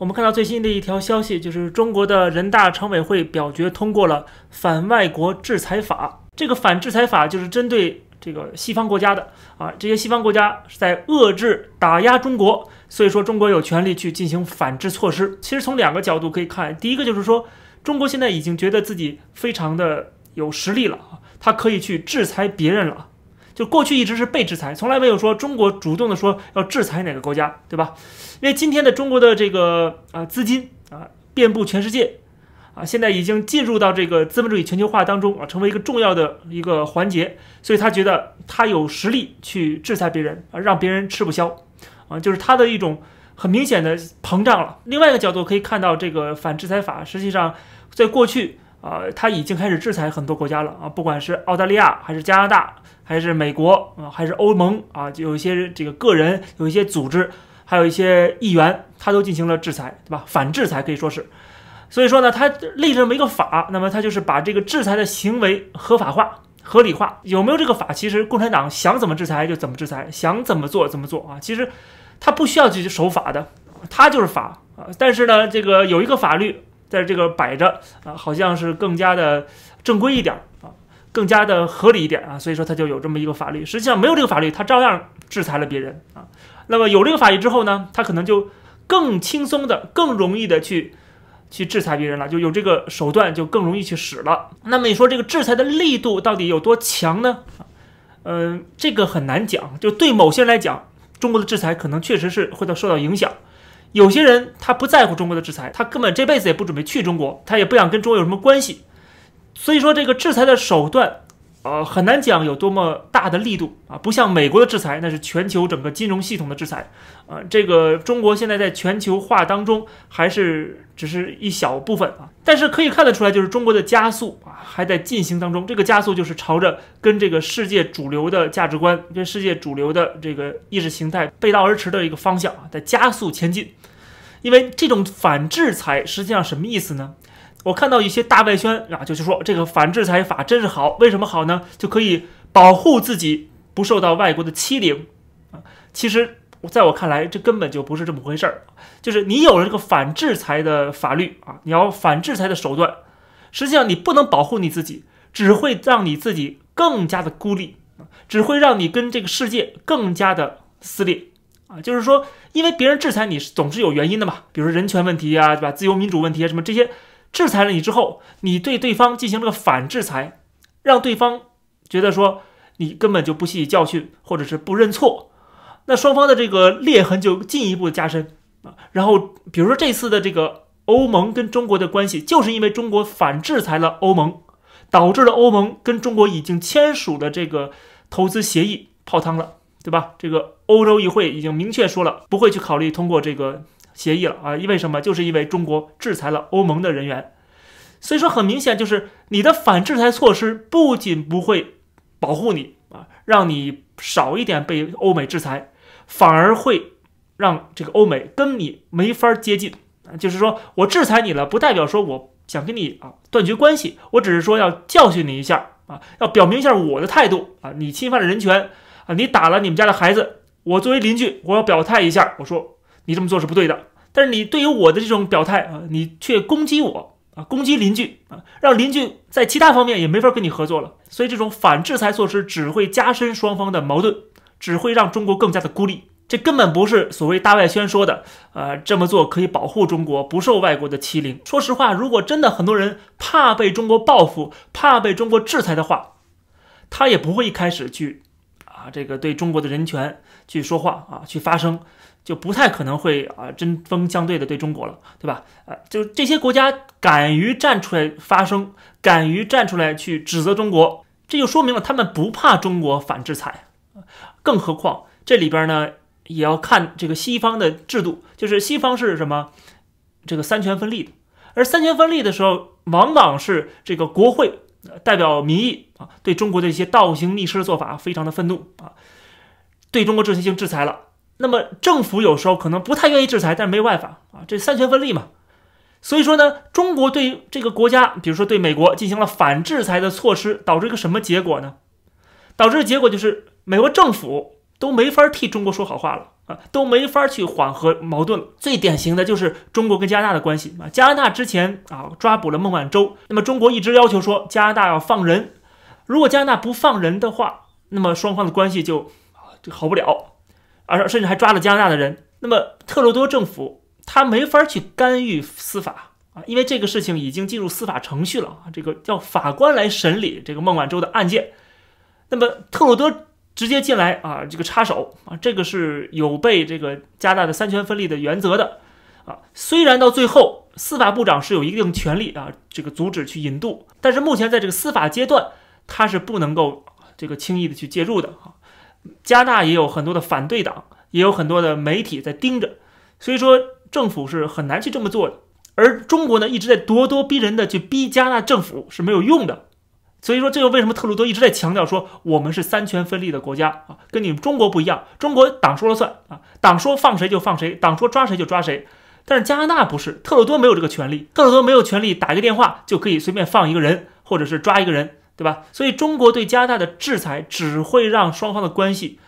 我们看到最新的一条消息，就是中国的人大常委会表决通过了反外国制裁法。这个反制裁法就是针对这个西方国家的啊，这些西方国家是在遏制打压中国，所以说中国有权利去进行反制措施。其实从两个角度可以看，第一个就是说，中国现在已经觉得自己非常的有实力了啊，他可以去制裁别人了。就过去一直是被制裁，从来没有说中国主动的说要制裁哪个国家，对吧？因为今天的中国的这个啊资金啊遍布全世界，啊现在已经进入到这个资本主义全球化当中啊，成为一个重要的一个环节，所以他觉得他有实力去制裁别人啊，让别人吃不消啊，就是他的一种很明显的膨胀了。另外一个角度可以看到，这个反制裁法实际上在过去。啊，他已经开始制裁很多国家了啊，不管是澳大利亚还是加拿大，还是美国啊，还是欧盟啊，有一些这个个人，有一些组织，还有一些议员，他都进行了制裁，对吧？反制裁可以说是。所以说呢，他立这么一个法，那么他就是把这个制裁的行为合法化、合理化。有没有这个法？其实共产党想怎么制裁就怎么制裁，想怎么做怎么做啊。其实他不需要去守法的，他就是法啊。但是呢，这个有一个法律。在这个摆着啊，好像是更加的正规一点啊，更加的合理一点啊，所以说他就有这么一个法律。实际上没有这个法律，他照样制裁了别人啊。那么有这个法律之后呢，他可能就更轻松的、更容易的去去制裁别人了，就有这个手段就更容易去使了。那么你说这个制裁的力度到底有多强呢？嗯，这个很难讲。就对某些人来讲，中国的制裁可能确实是会到受到影响。有些人他不在乎中国的制裁，他根本这辈子也不准备去中国，他也不想跟中国有什么关系。所以说这个制裁的手段，呃，很难讲有多么大的力度啊，不像美国的制裁，那是全球整个金融系统的制裁，啊，这个中国现在在全球化当中还是只是一小部分啊。但是可以看得出来，就是中国的加速啊还在进行当中，这个加速就是朝着跟这个世界主流的价值观、跟世界主流的这个意识形态背道而驰的一个方向啊，在加速前进。因为这种反制裁实际上什么意思呢？我看到一些大外宣啊，就是说这个反制裁法真是好，为什么好呢？就可以保护自己不受到外国的欺凌啊。其实在我看来，这根本就不是这么回事儿。就是你有了这个反制裁的法律啊，你要反制裁的手段，实际上你不能保护你自己，只会让你自己更加的孤立啊，只会让你跟这个世界更加的撕裂。啊，就是说，因为别人制裁你总是有原因的嘛，比如说人权问题啊，对吧？自由民主问题啊，什么这些，制裁了你之后，你对对方进行了个反制裁，让对方觉得说你根本就不吸取教训，或者是不认错，那双方的这个裂痕就进一步加深啊。然后，比如说这次的这个欧盟跟中国的关系，就是因为中国反制裁了欧盟，导致了欧盟跟中国已经签署的这个投资协议泡汤了。对吧？这个欧洲议会已经明确说了，不会去考虑通过这个协议了啊！因为什么？就是因为中国制裁了欧盟的人员，所以说很明显，就是你的反制裁措施不仅不会保护你啊，让你少一点被欧美制裁，反而会让这个欧美跟你没法接近！就是说我制裁你了，不代表说我想跟你啊断绝关系，我只是说要教训你一下啊，要表明一下我的态度啊！你侵犯了人权。啊，你打了你们家的孩子，我作为邻居，我要表态一下，我说你这么做是不对的。但是你对于我的这种表态啊，你却攻击我啊，攻击邻居啊，让邻居在其他方面也没法跟你合作了。所以这种反制裁措施只会加深双方的矛盾，只会让中国更加的孤立。这根本不是所谓大外宣说的，呃，这么做可以保护中国不受外国的欺凌。说实话，如果真的很多人怕被中国报复，怕被中国制裁的话，他也不会一开始去。啊，这个对中国的人权去说话啊，去发声，就不太可能会啊针锋相对的对中国了，对吧？呃，就这些国家敢于站出来发声，敢于站出来去指责中国，这就说明了他们不怕中国反制裁。更何况这里边呢，也要看这个西方的制度，就是西方是什么？这个三权分立的，而三权分立的时候，往往是这个国会。代表民意啊，对中国的一些倒行逆施的做法非常的愤怒啊，对中国进行制裁了。那么政府有时候可能不太愿意制裁，但是没有办法啊，这三权分立嘛。所以说呢，中国对这个国家，比如说对美国进行了反制裁的措施，导致一个什么结果呢？导致的结果就是美国政府都没法替中国说好话了啊，都没法去缓和矛盾了。最典型的就是中国跟加拿大的关系啊，加拿大之前啊抓捕了孟晚舟，那么中国一直要求说加拿大要放人，如果加拿大不放人的话，那么双方的关系就就好不了，而甚至还抓了加拿大的人。那么特鲁多政府他没法去干预司法啊，因为这个事情已经进入司法程序了啊，这个叫法官来审理这个孟晚舟的案件。那么特鲁多直接进来啊，这个插手啊，这个是有悖这个加拿大的三权分立的原则的啊。虽然到最后司法部长是有一定权利啊，这个阻止去引渡，但是目前在这个司法阶段，他是不能够这个轻易的去介入的啊。加拿大也有很多的反对党，也有很多的媒体在盯着，所以说政府是很难去这么做的。而中国呢，一直在咄咄逼人的去逼加拿大政府是没有用的。所以说，这个为什么特鲁多一直在强调说我们是三权分立的国家啊，跟你们中国不一样。中国党说了算啊，党说放谁就放谁，党说抓谁就抓谁。但是加拿大不是，特鲁多没有这个权利，特鲁多没有权利打一个电话就可以随便放一个人，或者是抓一个人，对吧？所以中国对加拿大的制裁只会让双方的关系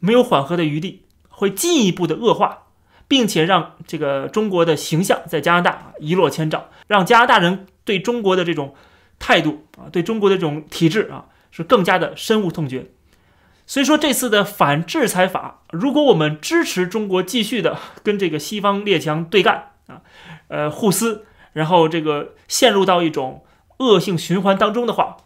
没有缓和的余地，会进一步的恶化，并且让这个中国的形象在加拿大一落千丈，让加拿大人对中国的这种。态度啊，对中国的这种体制啊，是更加的深恶痛绝。所以说，这次的反制裁法，如果我们支持中国继续的跟这个西方列强对干啊，呃，互撕，然后这个陷入到一种恶性循环当中的话，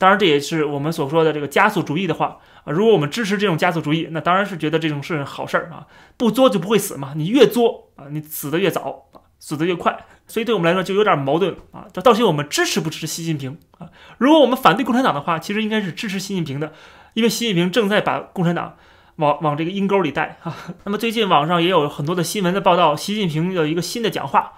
当然这也是我们所说的这个加速主义的话啊。如果我们支持这种加速主义，那当然是觉得这种是好事儿啊，不作就不会死嘛，你越作啊，你死的越早啊，死的越快。所以对我们来说就有点矛盾啊！这到底我们支持不支持习近平啊？如果我们反对共产党的话，其实应该是支持习近平的，因为习近平正在把共产党往往这个阴沟里带啊。那么最近网上也有很多的新闻的报道，习近平有一个新的讲话，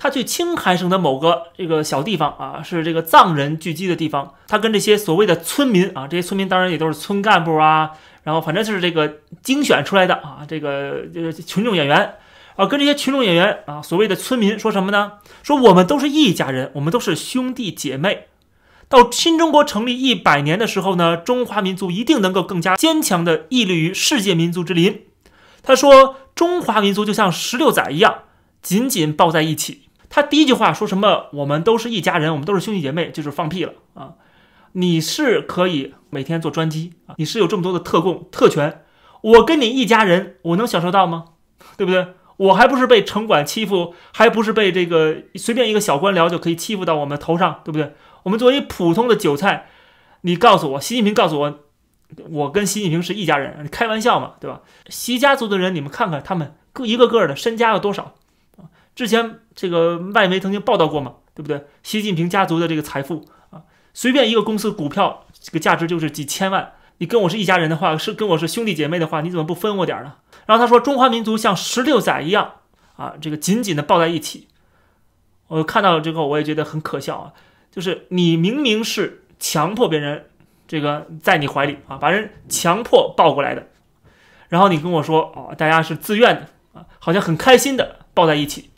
他去青海省的某个这个小地方啊，是这个藏人聚集的地方，他跟这些所谓的村民啊，这些村民当然也都是村干部啊，然后反正就是这个精选出来的啊，这个这个群众演员。啊，跟这些群众演员啊，所谓的村民说什么呢？说我们都是一家人，我们都是兄弟姐妹。到新中国成立一百年的时候呢，中华民族一定能够更加坚强的屹立于世界民族之林。他说，中华民族就像十六载一样，紧紧抱在一起。他第一句话说什么？我们都是一家人，我们都是兄弟姐妹，就是放屁了啊！你是可以每天坐专机啊，你是有这么多的特供特权，我跟你一家人，我能享受到吗？对不对？我还不是被城管欺负，还不是被这个随便一个小官僚就可以欺负到我们头上，对不对？我们作为普通的韭菜，你告诉我，习近平告诉我，我跟习近平是一家人，你开玩笑嘛，对吧？习家族的人，你们看看他们各一个个的身家有多少？之前这个外媒曾经报道过嘛，对不对？习近平家族的这个财富啊，随便一个公司股票这个价值就是几千万。你跟我是一家人的话，是跟我是兄弟姐妹的话，你怎么不分我点儿呢？然后他说，中华民族像十六载一样啊，这个紧紧的抱在一起。我看到了之后，我也觉得很可笑啊，就是你明明是强迫别人这个在你怀里啊，把人强迫抱过来的，然后你跟我说哦，大家是自愿的啊，好像很开心的抱在一起。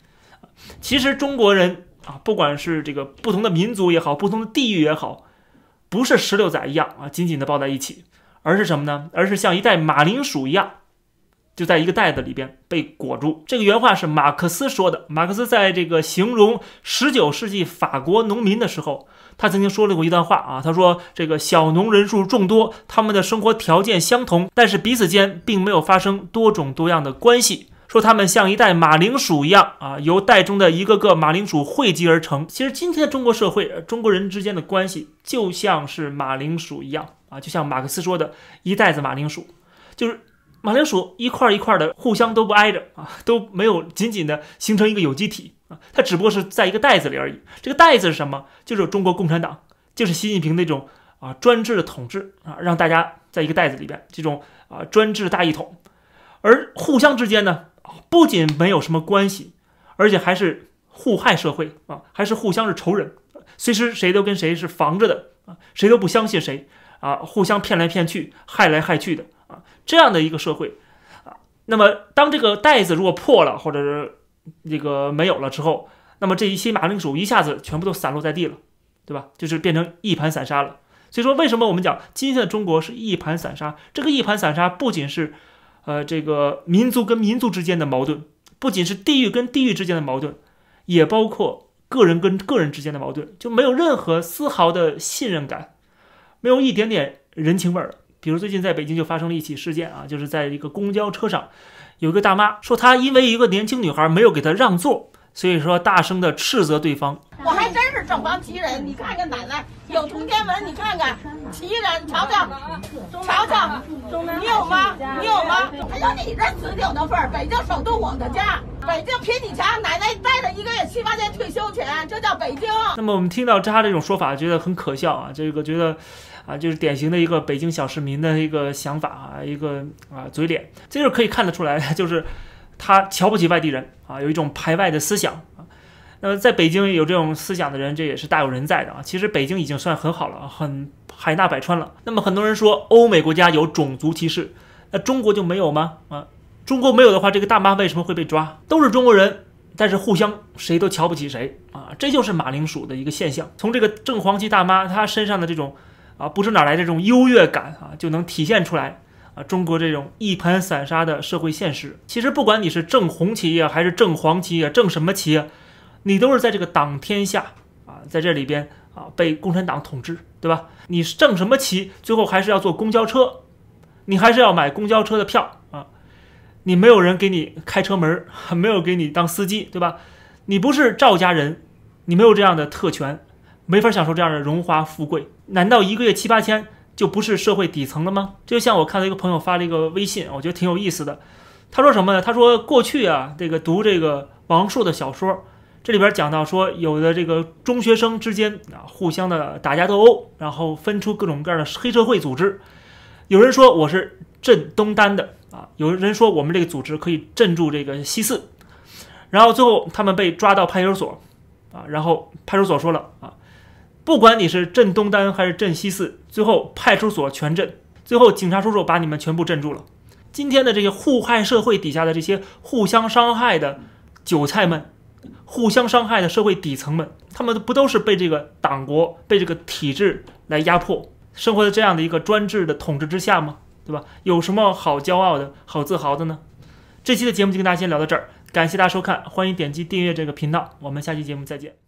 其实中国人啊，不管是这个不同的民族也好，不同的地域也好，不是石榴仔一样啊，紧紧的抱在一起。而是什么呢？而是像一袋马铃薯一样，就在一个袋子里边被裹住。这个原话是马克思说的。马克思在这个形容十九世纪法国农民的时候，他曾经说了过一段话啊。他说：“这个小农人数众多，他们的生活条件相同，但是彼此间并没有发生多种多样的关系。说他们像一袋马铃薯一样啊，由袋中的一个个马铃薯汇集而成。其实今天的中国社会，中国人之间的关系就像是马铃薯一样。”啊，就像马克思说的，一袋子马铃薯，就是马铃薯一块一块的，互相都不挨着啊，都没有紧紧的形成一个有机体啊，它只不过是在一个袋子里而已。这个袋子是什么？就是中国共产党，就是习近平那种啊专制的统治啊，让大家在一个袋子里边，这种啊专制大一统。而互相之间呢，不仅没有什么关系，而且还是互害社会啊，还是互相是仇人，随时谁都跟谁是防着的啊，谁都不相信谁。啊，互相骗来骗去，害来害去的啊，这样的一个社会啊，那么当这个袋子如果破了，或者是这个没有了之后，那么这一些马铃薯一下子全部都散落在地了，对吧？就是变成一盘散沙了。所以说，为什么我们讲今天的中国是一盘散沙？这个一盘散沙不仅是呃，这个民族跟民族之间的矛盾，不仅是地域跟地域之间的矛盾，也包括个人跟个人之间的矛盾，就没有任何丝毫的信任感，没有一点点人情味儿。比如最近在北京就发生了一起事件啊，就是在一个公交车上，有一个大妈说她因为一个年轻女孩没有给她让座。所以说，大声的斥责对方。我还真是正方旗人，你看看奶奶有通天文，你看看旗人，瞧瞧，瞧瞧，你有吗？你有吗？还有你这死顶的份儿！北京首都我的家，北京比你强。奶奶待了一个月七八千退休钱，这叫北京。那么我们听到他这种说法，觉得很可笑啊！这个觉得啊，就是典型的一个北京小市民的一个想法啊，一个啊嘴脸，这就是可以看得出来，就是。他瞧不起外地人啊，有一种排外的思想啊。那么在北京有这种思想的人，这也是大有人在的啊。其实北京已经算很好了，很海纳百川了。那么很多人说欧美国家有种族歧视，那中国就没有吗？啊，中国没有的话，这个大妈为什么会被抓？都是中国人，但是互相谁都瞧不起谁啊，这就是马铃薯的一个现象。从这个正黄旗大妈她身上的这种啊，不知哪来的这种优越感啊，就能体现出来。啊，中国这种一盘散沙的社会现实，其实不管你是正红旗啊，还是正黄旗啊，正什么旗，你都是在这个党天下啊，在这里边啊被共产党统治，对吧？你是正什么旗，最后还是要坐公交车，你还是要买公交车的票啊，你没有人给你开车门，没有给你当司机，对吧？你不是赵家人，你没有这样的特权，没法享受这样的荣华富贵，难道一个月七八千？就不是社会底层了吗？就像我看到一个朋友发了一个微信，我觉得挺有意思的。他说什么呢？他说过去啊，这个读这个王朔的小说，这里边讲到说，有的这个中学生之间啊，互相的打架斗殴，然后分出各种各样的黑社会组织。有人说我是镇东单的啊，有人说我们这个组织可以镇住这个西四，然后最后他们被抓到派出所啊，然后派出所说了啊。不管你是镇东单还是镇西四，最后派出所全镇，最后警察叔叔把你们全部镇住了。今天的这些互害社会底下的这些互相伤害的韭菜们，互相伤害的社会底层们，他们不都是被这个党国、被这个体制来压迫，生活在这样的一个专制的统治之下吗？对吧？有什么好骄傲的、好自豪的呢？这期的节目就跟大家先聊到这儿，感谢大家收看，欢迎点击订阅这个频道，我们下期节目再见。